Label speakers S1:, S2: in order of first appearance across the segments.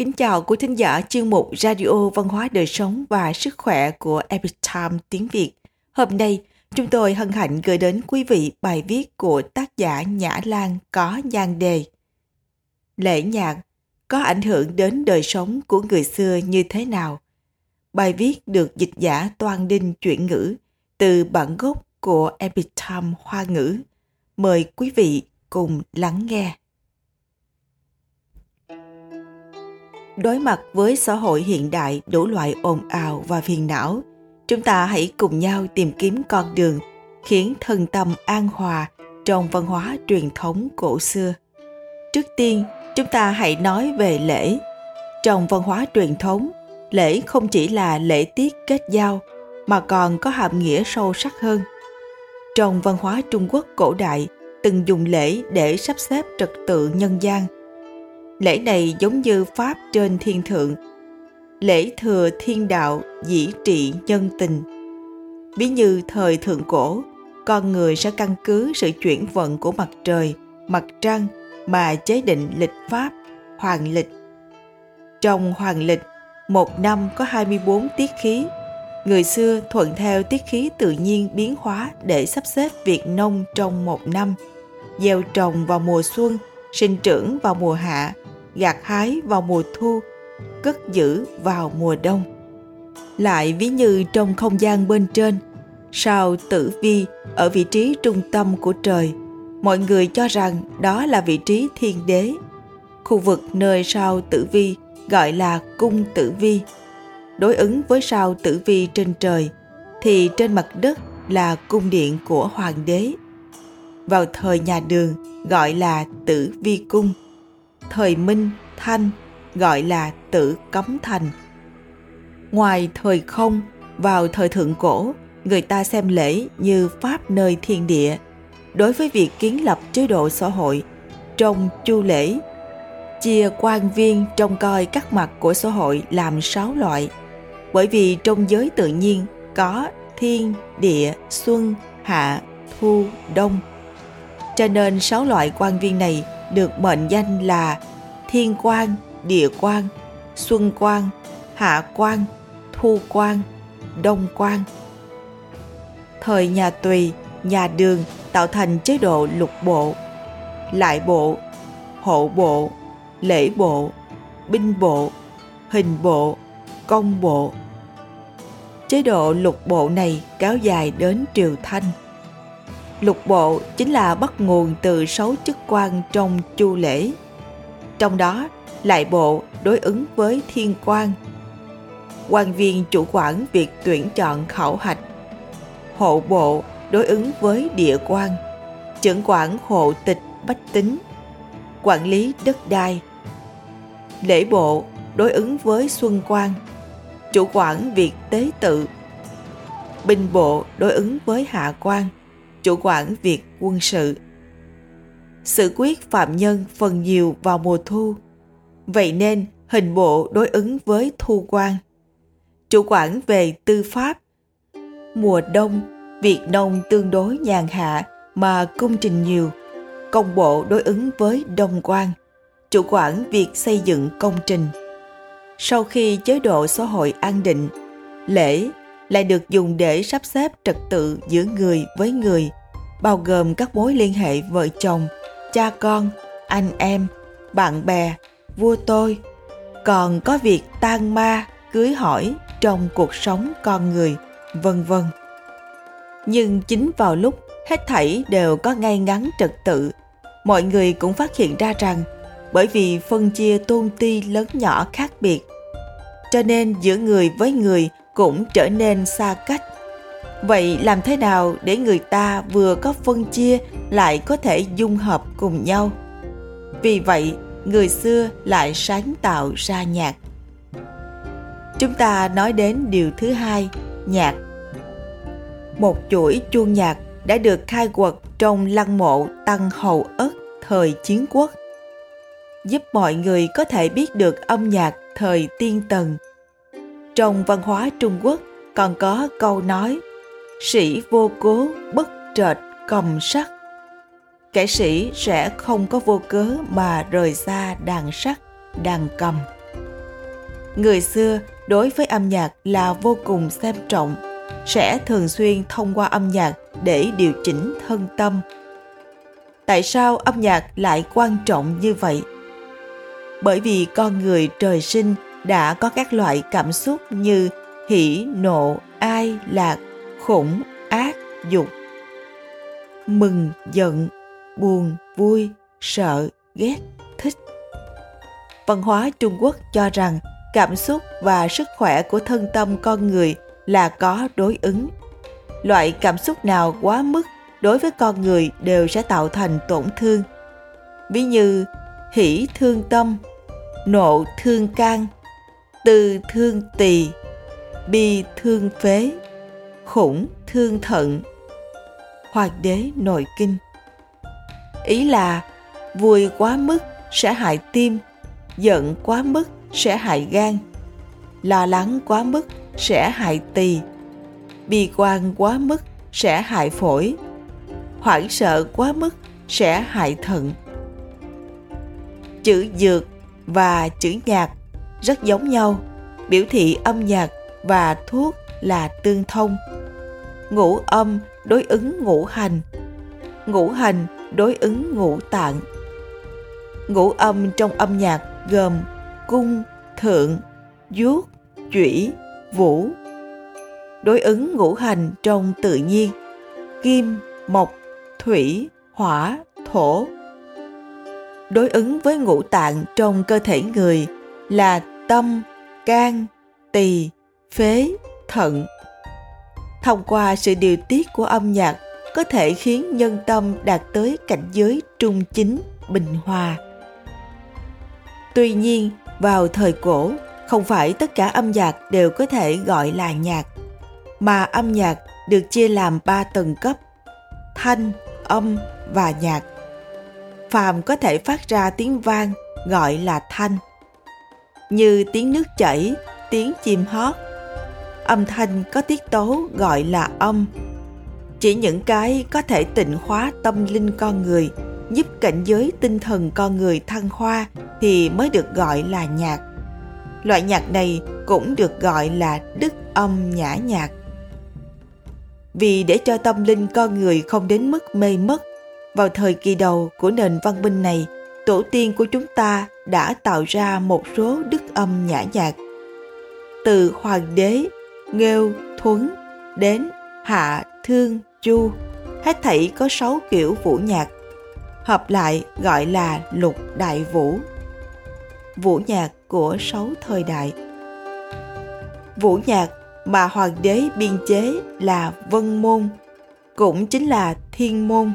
S1: Kính chào quý thính giả chuyên mục Radio Văn hóa Đời Sống và Sức Khỏe của Epic Time tiếng Việt. Hôm nay, chúng tôi hân hạnh gửi đến quý vị bài viết của tác giả Nhã Lan có nhan đề Lễ nhạc có ảnh hưởng đến đời sống của người xưa như thế nào? Bài viết được dịch giả Toan Đinh chuyển ngữ từ bản gốc của Epic Time Hoa ngữ. Mời quý vị cùng lắng nghe. Đối mặt với xã hội hiện đại đủ loại ồn ào và phiền não, chúng ta hãy cùng nhau tìm kiếm con đường khiến thân tâm an hòa trong văn hóa truyền thống cổ xưa. Trước tiên, chúng ta hãy nói về lễ. Trong văn hóa truyền thống, lễ không chỉ là lễ tiết kết giao, mà còn có hàm nghĩa sâu sắc hơn. Trong văn hóa trung quốc cổ đại, từng dùng lễ để sắp xếp trật tự nhân gian Lễ này giống như Pháp trên thiên thượng. Lễ thừa thiên đạo dĩ trị nhân tình. Ví như thời thượng cổ, con người sẽ căn cứ sự chuyển vận của mặt trời, mặt trăng mà chế định lịch pháp, hoàng lịch. Trong hoàng lịch, một năm có 24 tiết khí. Người xưa thuận theo tiết khí tự nhiên biến hóa để sắp xếp việc nông trong một năm. Gieo trồng vào mùa xuân, sinh trưởng vào mùa hạ, gặt hái vào mùa thu, cất giữ vào mùa đông. Lại ví như trong không gian bên trên, sao tử vi ở vị trí trung tâm của trời. Mọi người cho rằng đó là vị trí thiên đế. Khu vực nơi sao tử vi gọi là cung tử vi. Đối ứng với sao tử vi trên trời, thì trên mặt đất là cung điện của hoàng đế. Vào thời nhà đường gọi là tử vi cung thời Minh, Thanh gọi là tử cấm thành. Ngoài thời không, vào thời thượng cổ, người ta xem lễ như pháp nơi thiên địa. Đối với việc kiến lập chế độ xã hội, trong chu lễ, chia quan viên trông coi các mặt của xã hội làm sáu loại. Bởi vì trong giới tự nhiên có thiên, địa, xuân, hạ, thu, đông. Cho nên sáu loại quan viên này được mệnh danh là thiên quan, địa quan, xuân quan, hạ quan, thu quan, đông quan. Thời nhà Tùy, nhà Đường tạo thành chế độ lục bộ, lại bộ, hộ bộ, lễ bộ, binh bộ, hình bộ, công bộ. Chế độ lục bộ này kéo dài đến triều Thanh. Lục bộ chính là bắt nguồn từ sáu chức quan trong chu lễ. Trong đó, lại bộ đối ứng với thiên quan. quan viên chủ quản việc tuyển chọn khảo hạch. Hộ bộ đối ứng với địa quan, trưởng quản hộ tịch bách tính, quản lý đất đai. Lễ bộ đối ứng với xuân quan, chủ quản việc tế tự. Binh bộ đối ứng với hạ quan, chủ quản việc quân sự. Sự quyết phạm nhân phần nhiều vào mùa thu, vậy nên hình bộ đối ứng với thu quan. Chủ quản về tư pháp. Mùa đông, việc nông tương đối nhàn hạ mà công trình nhiều. Công bộ đối ứng với đông quan, chủ quản việc xây dựng công trình. Sau khi chế độ xã hội an định, lễ lại được dùng để sắp xếp trật tự giữa người với người, bao gồm các mối liên hệ vợ chồng, cha con, anh em, bạn bè, vua tôi. Còn có việc tan ma, cưới hỏi trong cuộc sống con người, vân vân. Nhưng chính vào lúc hết thảy đều có ngay ngắn trật tự, mọi người cũng phát hiện ra rằng bởi vì phân chia tôn ti lớn nhỏ khác biệt, cho nên giữa người với người cũng trở nên xa cách. Vậy làm thế nào để người ta vừa có phân chia lại có thể dung hợp cùng nhau? Vì vậy, người xưa lại sáng tạo ra nhạc. Chúng ta nói đến điều thứ hai, nhạc. Một chuỗi chuông nhạc đã được khai quật trong lăng mộ tăng hầu ất thời chiến quốc, giúp mọi người có thể biết được âm nhạc thời tiên tần trong văn hóa trung quốc còn có câu nói, sĩ vô cố bất trệt cầm sắt. Kẻ sĩ sẽ không có vô cớ mà rời xa đàn sắt, đàn cầm. Người xưa đối với âm nhạc là vô cùng xem trọng, sẽ thường xuyên thông qua âm nhạc để điều chỉnh thân tâm. Tại sao âm nhạc lại quan trọng như vậy? Bởi vì con người trời sinh đã có các loại cảm xúc như hỉ, nộ, ai, lạc, khủng, ác, dục. Mừng, giận, buồn, vui, sợ, ghét, thích. Văn hóa trung quốc cho rằng cảm xúc và sức khỏe của thân tâm con người là có đối ứng. Loại cảm xúc nào quá mức đối với con người đều sẽ tạo thành tổn thương. Ví như hỷ thương tâm, nộ, thương can từ thương tỳ, bi thương phế, khủng thương thận. Hoàng đế nội kinh. Ý là vui quá mức sẽ hại tim, giận quá mức sẽ hại gan, lo lắng quá mức sẽ hại tỳ, bi quan quá mức sẽ hại phổi, hoảng sợ quá mức sẽ hại thận. Chữ dược và chữ nhạc rất giống nhau. Biểu thị âm nhạc và thuốc là tương thông. Ngũ âm đối ứng ngũ hành. Ngũ hành đối ứng ngũ tạng. Ngũ âm trong âm nhạc gồm cung, thượng vuốt chủy, vũ. Đối ứng ngũ hành trong tự nhiên. Kim, mộc, thủy, hỏa, thổ. Đối ứng với ngũ tạng trong cơ thể người là tâm, can, tỳ, phế, thận. Thông qua sự điều tiết của âm nhạc, có thể khiến nhân tâm đạt tới cảnh giới trung chính, bình hòa. Tuy nhiên, vào thời cổ, không phải tất cả âm nhạc đều có thể gọi là nhạc, mà âm nhạc được chia làm ba tầng cấp, thanh, âm và nhạc. Phàm có thể phát ra tiếng vang gọi là thanh như tiếng nước chảy, tiếng chim hót. Âm thanh có tiết tố gọi là âm. Chỉ những cái có thể tịnh hóa tâm linh con người, giúp cảnh giới tinh thần con người thăng hoa thì mới được gọi là nhạc. Loại nhạc này cũng được gọi là đức âm nhã nhạc. Vì để cho tâm linh con người không đến mức mê mất, vào thời kỳ đầu của nền văn minh này, tổ tiên của chúng ta đã tạo ra một số đức âm nhã nhạc. Từ hoàng đế, nghêu, thuấn đến hạ, thương, chu, hết thảy có sáu kiểu vũ nhạc, hợp lại gọi là lục đại vũ. Vũ nhạc của sáu thời đại. Vũ nhạc mà hoàng đế biên chế là vân môn, cũng chính là thiên môn.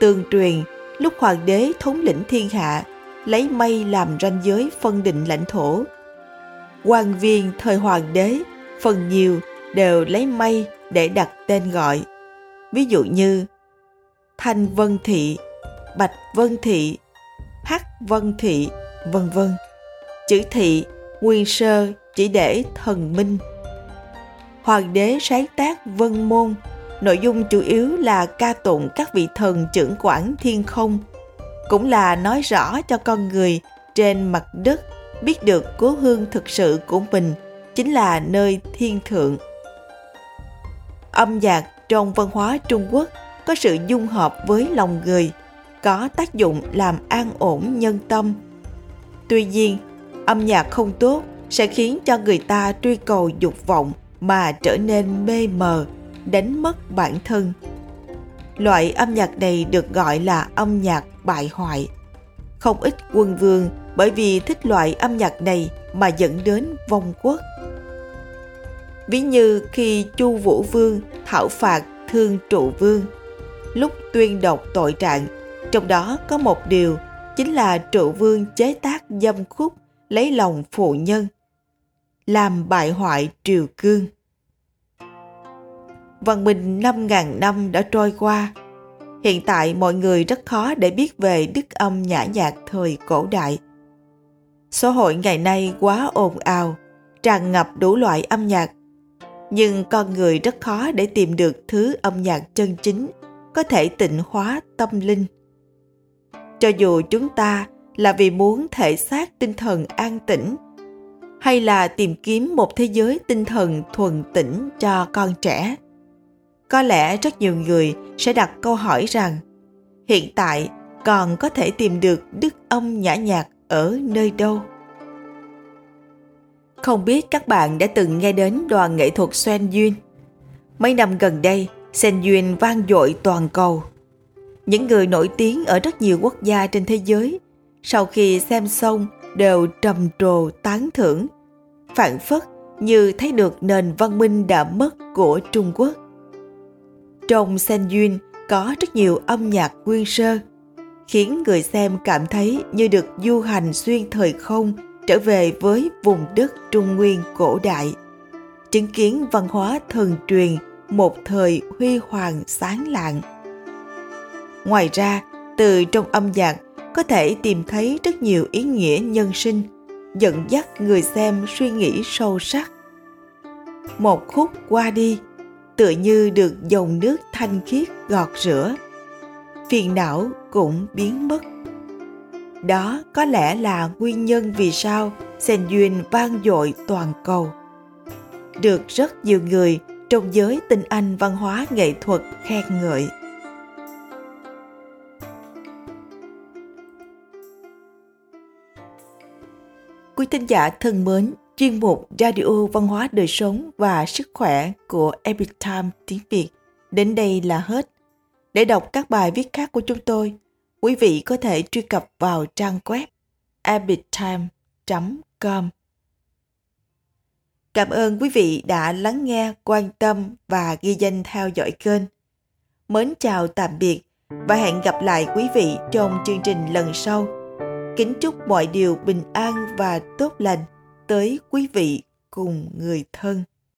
S1: Tương truyền, lúc hoàng đế thống lĩnh thiên hạ lấy mây làm ranh giới phân định lãnh thổ. Quan viên thời hoàng đế, phần nhiều đều lấy mây để đặt tên gọi. Ví dụ như, thanh vân thị, bạch vân thị, hắc vân thị, vân vân. Chữ thị, nguyên sơ, chỉ để thần minh. Hoàng đế sáng tác vân môn, nội dung chủ yếu là ca tụng các vị thần trưởng quản thiên không cũng là nói rõ cho con người trên mặt đất biết được cố hương thực sự của mình chính là nơi thiên thượng. Âm nhạc trong văn hóa trung quốc có sự dung hợp với lòng người, có tác dụng làm an ổn nhân tâm. Tuy nhiên, âm nhạc không tốt sẽ khiến cho người ta truy cầu dục vọng mà trở nên mê mờ, đánh mất bản thân. Loại âm nhạc này được gọi là âm nhạc bại hoại không ít quân vương bởi vì thích loại âm nhạc này mà dẫn đến vong quốc ví như khi chu vũ vương thảo phạt thương trụ vương, lúc tuyên đọc tội trạng, trong đó có một điều chính là trụ vương chế tác dâm khúc lấy lòng phụ nhân, làm bại hoại triều cương văn minh 5.000 năm đã trôi qua. Hiện tại mọi người rất khó để biết về đức âm nhã nhạc thời cổ đại. Xã hội ngày nay quá ồn ào, tràn ngập đủ loại âm nhạc. Nhưng con người rất khó để tìm được thứ âm nhạc chân chính có thể tịnh hóa tâm linh. Cho dù chúng ta là vì muốn thể xác tinh thần an tĩnh, hay là tìm kiếm một thế giới tinh thần thuần tĩnh cho con trẻ có lẽ rất nhiều người sẽ đặt câu hỏi rằng hiện tại còn có thể tìm được đức ông nhã nhạc ở nơi đâu không biết các bạn đã từng nghe đến đoàn nghệ thuật Sen Duyên. Mấy năm gần đây, Sen Duyên vang dội toàn cầu. Những người nổi tiếng ở rất nhiều quốc gia trên thế giới, sau khi xem xong đều trầm trồ tán thưởng, phản phất như thấy được nền văn minh đã mất của Trung Quốc. Trong Sen Duyên có rất nhiều âm nhạc nguyên sơ, khiến người xem cảm thấy như được du hành xuyên thời không trở về với vùng đất Trung Nguyên cổ đại, chứng kiến văn hóa thần truyền một thời huy hoàng sáng lạng. Ngoài ra, từ trong âm nhạc có thể tìm thấy rất nhiều ý nghĩa nhân sinh, dẫn dắt người xem suy nghĩ sâu sắc. Một khúc qua đi, tựa như được dòng nước thanh khiết gọt rửa. Phiền não cũng biến mất đó có lẽ là nguyên nhân vì sao Sen Duyên vang dội toàn cầu. Được rất nhiều người trong giới tinh anh văn hóa nghệ thuật khen ngợi. Quý thính giả thân mến, chuyên mục Radio Văn hóa Đời Sống và Sức Khỏe của Epic Time tiếng Việt đến đây là hết. Để đọc các bài viết khác của chúng tôi, quý vị có thể truy cập vào trang web epictime.com. Cảm ơn quý vị đã lắng nghe, quan tâm và ghi danh theo dõi kênh. Mến chào tạm biệt và hẹn gặp lại quý vị trong chương trình lần sau. Kính chúc mọi điều bình an và tốt lành tới quý vị cùng người thân.